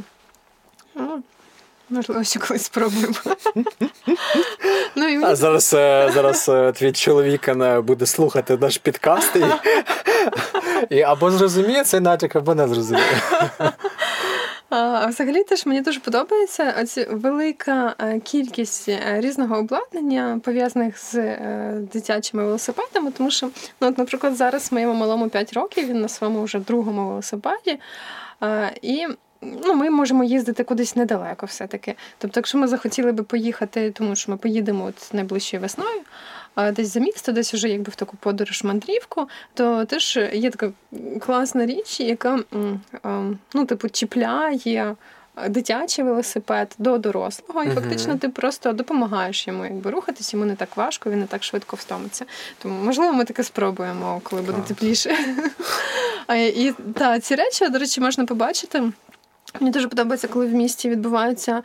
Можливо, ще колись спробуємо. ну, і А зараз е, зараз е, твій чоловік буде слухати наш підкаст і, і або зрозуміє цей натяк, або не зрозуміє. А взагалі теж мені дуже подобається оці велика е, кількість різного обладнання пов'язаних з дитячими велосипедами, тому що, ну, от, наприклад, зараз моєму малому 5 років, він на своєму вже другому велосипеді. І ну, ми можемо їздити кудись недалеко, все-таки. Тобто, якщо ми захотіли би поїхати, тому що ми поїдемо от найближчою весною, а десь за місто, десь вже якби в таку подорож мандрівку, то теж є така класна річ, яка ну, типу, чіпляє. Дитячий велосипед до дорослого, і uh-huh. фактично ти просто допомагаєш йому якби рухатись, йому не так важко, він не так швидко встомиться. Тому, можливо, ми таке спробуємо, коли буде тепліше. І та, ці речі, до речі, можна побачити. Мені дуже подобається, коли в місті відбуваються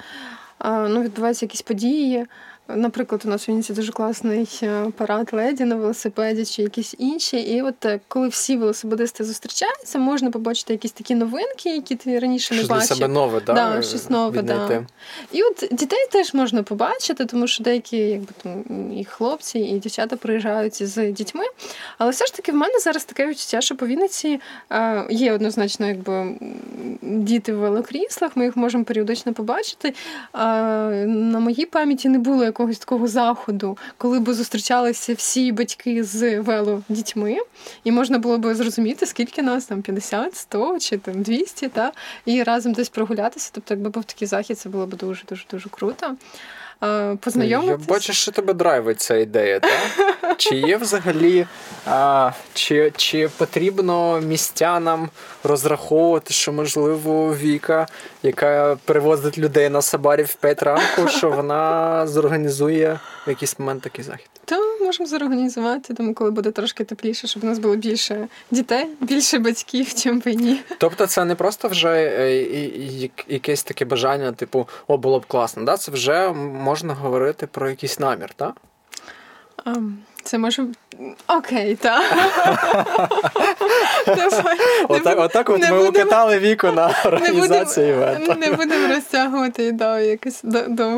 ну, відбуваються якісь події. Наприклад, у нас в Вінниці дуже класний е, парад леді на велосипеді чи якісь інші. І от е, коли всі велосипедисти зустрічаються, можна побачити якісь такі новинки, які ти раніше щось не бачив. Щось для себе нове, да? Да, щось нове, да. І от дітей теж можна побачити, тому що деякі, якби там і хлопці, і дівчата приїжджають з дітьми. Але все ж таки в мене зараз таке відчуття, що по Вінниці е, є однозначно, якби діти в велокріслах, ми їх можемо періодично побачити. На моїй пам'яті не було якогось такого заходу, коли б зустрічалися всі батьки з велодітьми, і можна було б зрозуміти, скільки нас там 50, 100 чи там 200, та, і разом десь прогулятися. Тобто, якби був такий захід, це було б дуже дуже дуже круто. Познайомитись. Я бачу, що тебе драйвить ця ідея, так? Чи є взагалі, а, чи чи потрібно містянам розраховувати, що, можливо, Віка, яка привозить людей на Сабарів в 5 ранку, що вона зорганізує в якийсь момент такий захід? Та можемо зорганізувати, тому коли буде трошки тепліше, щоб у нас було більше дітей, більше батьків, чим би ні. Тобто, це не просто вже е, якесь таке бажання, типу, о, було б класно. Да? Це вже можна говорити про якийсь намір, так? Це може. Окей, так. Отак от ми укатали віку на організацію івенту. Не будемо розтягувати якось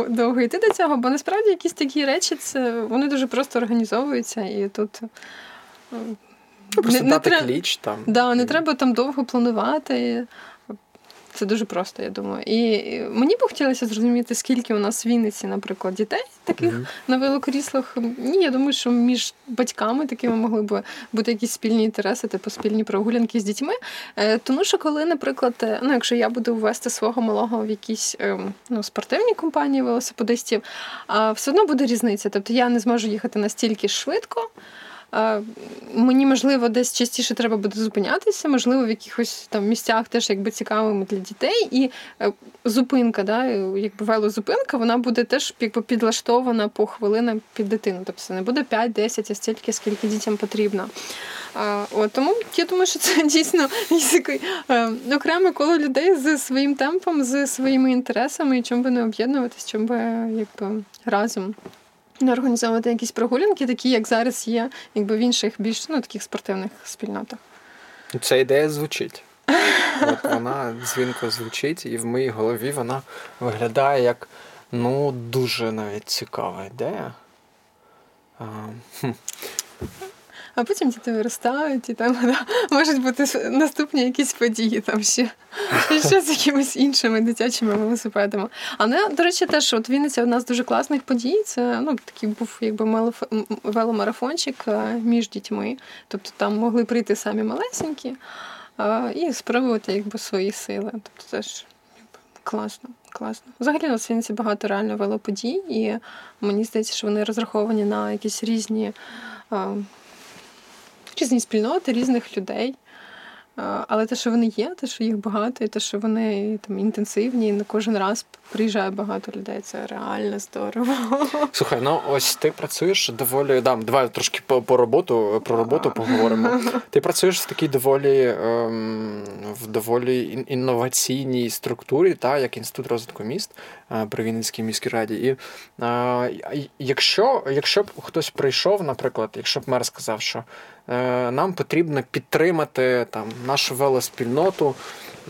довго йти до цього, бо насправді якісь такі речі це вони дуже просто організовуються і тут. Ну, просто дати кліч там. Да, не треба там довго планувати. Це дуже просто, я думаю. І мені б хотілося зрозуміти, скільки у нас в Вінниці, наприклад, дітей таких mm-hmm. на велокріслах. Ні, я думаю, що між батьками такими могли б бути якісь спільні інтереси, типу спільні прогулянки з дітьми. Е, тому що, коли, наприклад, е, ну, якщо я буду ввести свого малого в якісь ем, ну, спортивні компанії велосипедистів, все одно буде різниця. Тобто я не зможу їхати настільки швидко. Мені, можливо, десь частіше треба буде зупинятися, можливо, в якихось там місцях теж якби цікавими для дітей. І е, зупинка, да, якби велозупинка, вона буде теж якби підлаштована по хвилинам під дитину. Тобто це не буде 5-10, а стільки, скільки дітям потрібно. От, Тому я думаю, що це дійсно е, окреме коло людей з своїм темпом, з своїми інтересами, і чим би не об'єднуватись, чим би якби разом не організовувати якісь прогулянки, такі як зараз є, якби в інших більш ну, таких спортивних спільнотах. Ця ідея звучить. От Вона дзвінко звучить, і в моїй голові вона виглядає як ну, дуже навіть цікава ідея. А, хм а потім діти виростають, і там да, можуть бути наступні якісь події там ще ще з якимись іншими дитячими велосипедами. Але, до речі, теж от Вінниця у нас дуже класних подій. Це ну, такий був якби веломарафончик е, між дітьми. Тобто там могли прийти самі малесенькі і спробувати якби свої сили. Тобто теж класно. Класно. Взагалі в Вінниці багато реально велоподій, і мені здається, що вони розраховані на якісь різні різні спільноти, різних людей. Але те, що вони є, те, що їх багато, і те, що вони там інтенсивні, і на кожен раз приїжджає багато людей, це реально здорово. Слухай, ну ось ти працюєш доволі. Да, давай трошки по, по роботу про роботу поговоримо. Ти працюєш в такій доволі ем, в доволі інноваційній структурі, та як інститут розвитку міст е, при Вінницькій міській раді. І е, якщо, якщо б хтось прийшов, наприклад, якщо б мер сказав, що нам потрібно підтримати там нашу велоспільноту,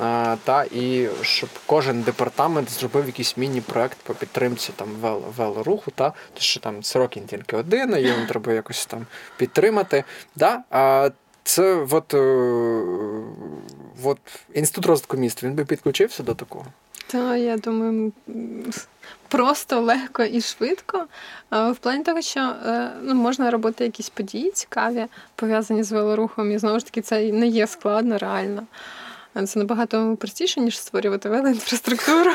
е, та і щоб кожен департамент зробив якийсь міні-проект по підтримці там вел, велоруху, та то що там сроки тільки один, і йому треба якось там підтримати. Да? А це от, е, от інститут розвитку міст він би підключився до такого. Та я думаю, просто легко і швидко. В плані того, що е, ну, можна робити якісь події цікаві, пов'язані з велорухом, і знову ж таки це не є складно реально. Це набагато простіше, ніж створювати велоінфраструктуру.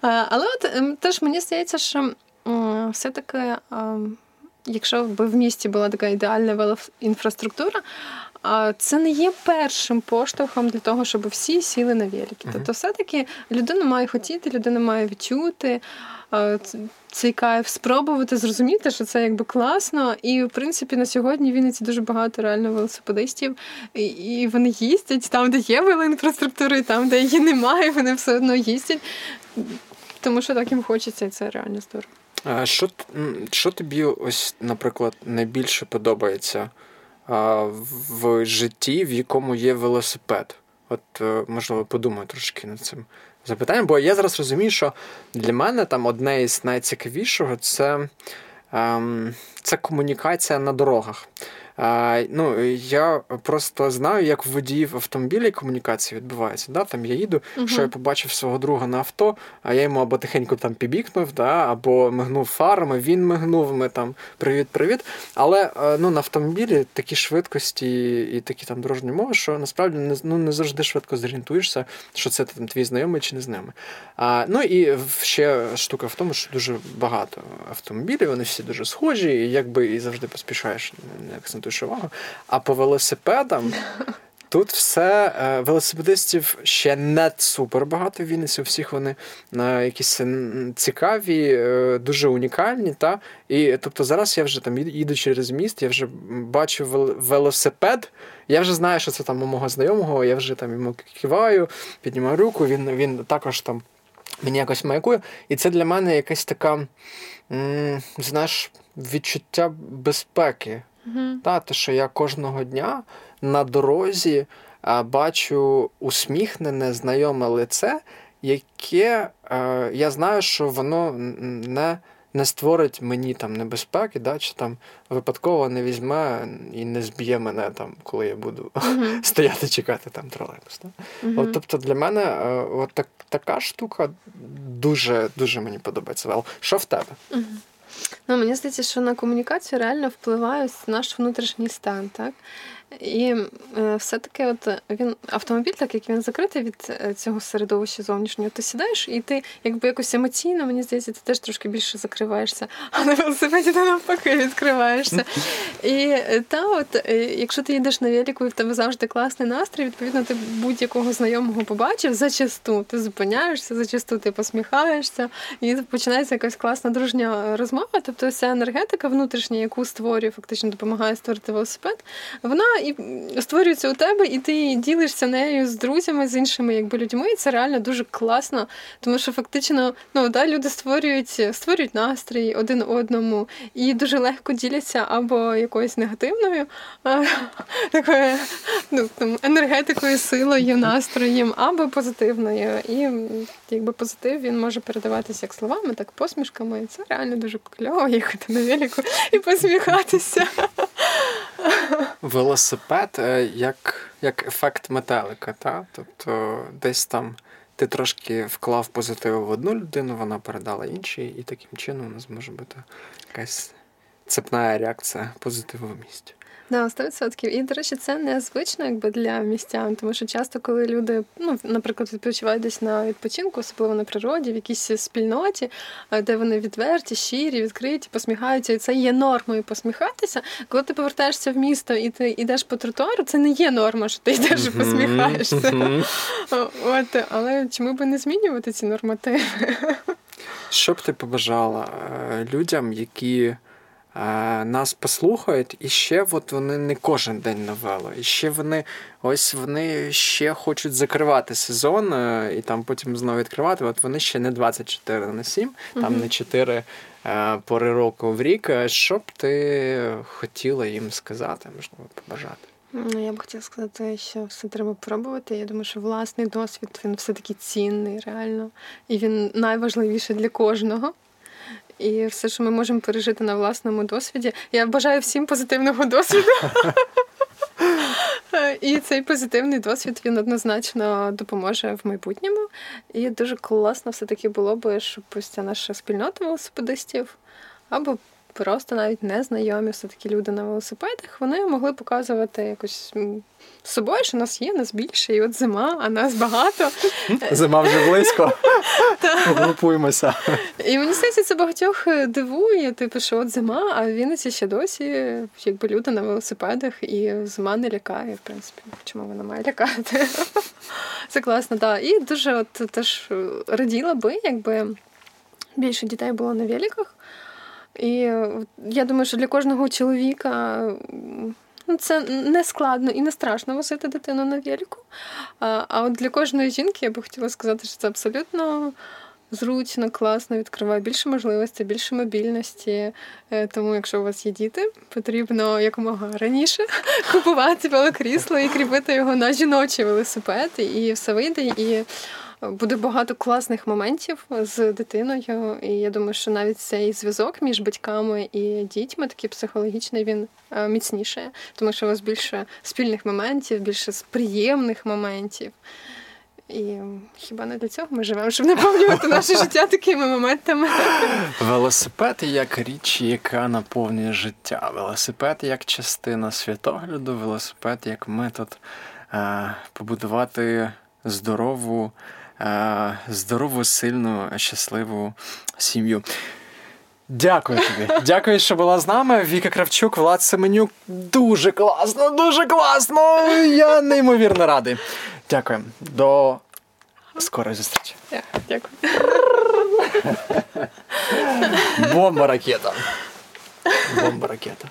Але от ем, теж мені здається, що все-таки, якщо б в місті була така ідеальна велоінфраструктура, це не є першим поштовхом для того, щоб всі сіли на велики. Тобто, все-таки людина має хотіти, людина має відчути цей кайф, спробувати зрозуміти, що це якби класно. І в принципі на сьогодні в Вінниці дуже багато реально велосипедистів, і, вони їздять там, де є велоінфраструктура, і там, де її немає, вони все одно їздять. Тому що так їм хочеться, і це реально здорово. А що що тобі, ось, наприклад, найбільше подобається в житті, в якому є велосипед? От, е, можливо, подумаю трошки над цим запитанням, бо я зараз розумію, що для мене там одне із найцікавішого це, ем, це комунікація на дорогах. А, ну, Я просто знаю, як в водіїв автомобілі комунікація відбувається. Да? Там Я їду, uh що я побачив свого друга на авто, а я йому або тихенько там пібікнув, да? або мигнув фарами, він мигнув, ми там привіт-привіт. Але е, ну, на автомобілі такі швидкості і такі там дорожні мови, що насправді не ну, не завжди швидко зорієнтуєшся, що це там твій знайомий чи не знайомий. А, Ну і ще штука в тому, що дуже багато автомобілів, вони всі дуже схожі, і якби і завжди поспішаєш, не акцентуєш увагу. А по велосипедам. Тут все е, велосипедистів ще не супер багато в Вінниці. У всіх вони е, якісь цікаві, е, дуже унікальні. Та? І тобто зараз я вже там їду через міст, я вже бачу велосипед. Я вже знаю, що це там у мого знайомого. Я вже там йому киваю, піднімаю руку. Він він також там мені якось маякує. І це для мене якась така, знаєш, відчуття безпеки. Mm-hmm. Та, те, що я кожного дня на дорозі а, бачу усміхнене, знайоме лице, яке а, я знаю, що воно не не створить мені там небезпеки, да, чи там випадково не візьме і не зб'є мене там, коли я буду uh-huh. стояти чекати там тролейбус. Да? Uh-huh. От, Тобто для мене е, от так, така штука дуже дуже мені подобається. Що в тебе? Uh-huh. Ну, Мені здається, що на комунікацію реально впливає наш внутрішній стан. так? І е, все-таки от він автомобіль, так як він закритий від е, цього середовища зовнішнього, ти сідаєш, і ти якби якось емоційно, мені здається, ти теж трошки більше закриваєшся, а на велосипеді ти навпаки відкриваєшся. І е, та, от, якщо ти йдеш на велику і в тебе завжди класний настрій, відповідно, ти будь-якого знайомого побачив, зачасту ти зупиняєшся, зачасту ти посміхаєшся, і починається якась класна дружня розмова. Тобто вся енергетика внутрішня, яку створює, фактично допомагає створити велосипед, вона і створюється у тебе, і ти ділишся нею з друзями, з іншими якби людьми. І це реально дуже класно, тому що фактично ну, да, люди створюють створюють настрій один одному і дуже легко діляться або якоюсь негативною а, такою ну, там, енергетикою, силою, настроєм, або позитивною. І якби позитив він може передаватися як словами, так посмішками. І це реально дуже кльово їхати на велику і посміхатися. Велосипед е, як як ефект метелика, та? тобто десь там ти трошки вклав позитив в одну людину, вона передала іншій, і таким чином у нас може бути якась цепна реакція позитиву в місті. Да, 100%. І, до речі, це незвично якби для містян, тому що часто, коли люди, ну, наприклад, відпочивають десь на відпочинку, особливо на природі, в якійсь спільноті, де вони відверті, щирі, відкриті, посміхаються, і це є нормою посміхатися. Коли ти повертаєшся в місто і ти йдеш по тротуару, це не є норма, що ти йдеш і посміхаєшся. От, але чому би не змінювати ці нормативи? Що б ти побажала е, людям, які нас послухають, і ще от вони не кожен день на вело. І ще вони ось вони ще хочуть закривати сезон е, і там потім знову відкривати. От вони ще не 24 на 7, там mm не 4 е, пори року в рік. Що б ти хотіла їм сказати, можливо, побажати? Ну, я б хотіла сказати, що все треба пробувати. Я думаю, що власний досвід він все-таки цінний, реально. І він найважливіший для кожного і все, що ми можемо пережити на власному досвіді. Я бажаю всім позитивного досвіду. І цей позитивний досвід він однозначно допоможе в майбутньому. І дуже класно все-таки було би, щоб ось ця наша спільнота велосипедистів або просто навіть незнайомі все-таки люди на велосипедах, вони могли показувати якось з собою, що нас є, нас більше, і от зима, а нас багато. Зима вже близько. Групуємося. І мені здається, це багатьох е, дивує, типу, що от зима, а в Вінниці ще досі, якби люди на велосипедах, і зима не лякає, в принципі. Чому вона має лякати? Це класно, так. І дуже от теж раділа би, якби більше дітей було на великах. І я думаю, що для кожного чоловіка це не складно і не страшно возити дитину на велику. А, а от для кожної жінки я би хотіла сказати, що це абсолютно. Зручно, класно, відкриває більше можливостей, більше мобільності. Е, тому, якщо у вас є діти, потрібно якомога раніше купувати велокрісло і кріпити його на жіночий велосипед, і все вийде. І буде багато класних моментів з дитиною. І я думаю, що навіть цей зв'язок між батьками і дітьми, такий психологічний, він е, міцніше, тому що у вас більше спільних моментів, більше приємних моментів. І хіба не для цього ми живемо, щоб наповнювати наше життя такими моментами? Велосипед як річ, яка наповнює життя. Велосипед як частина святогляду, велосипед як метод е, побудувати здорову здорову, сильну, щасливу сім'ю. Дякую тобі. Дякую, що була з нами. Віка Кравчук, Влад Семенюк. Дуже класно, дуже класно. Я неймовірно радий. Дякую. До скорої зустрічі. Дякую. Бомба ракета. Бомба ракета.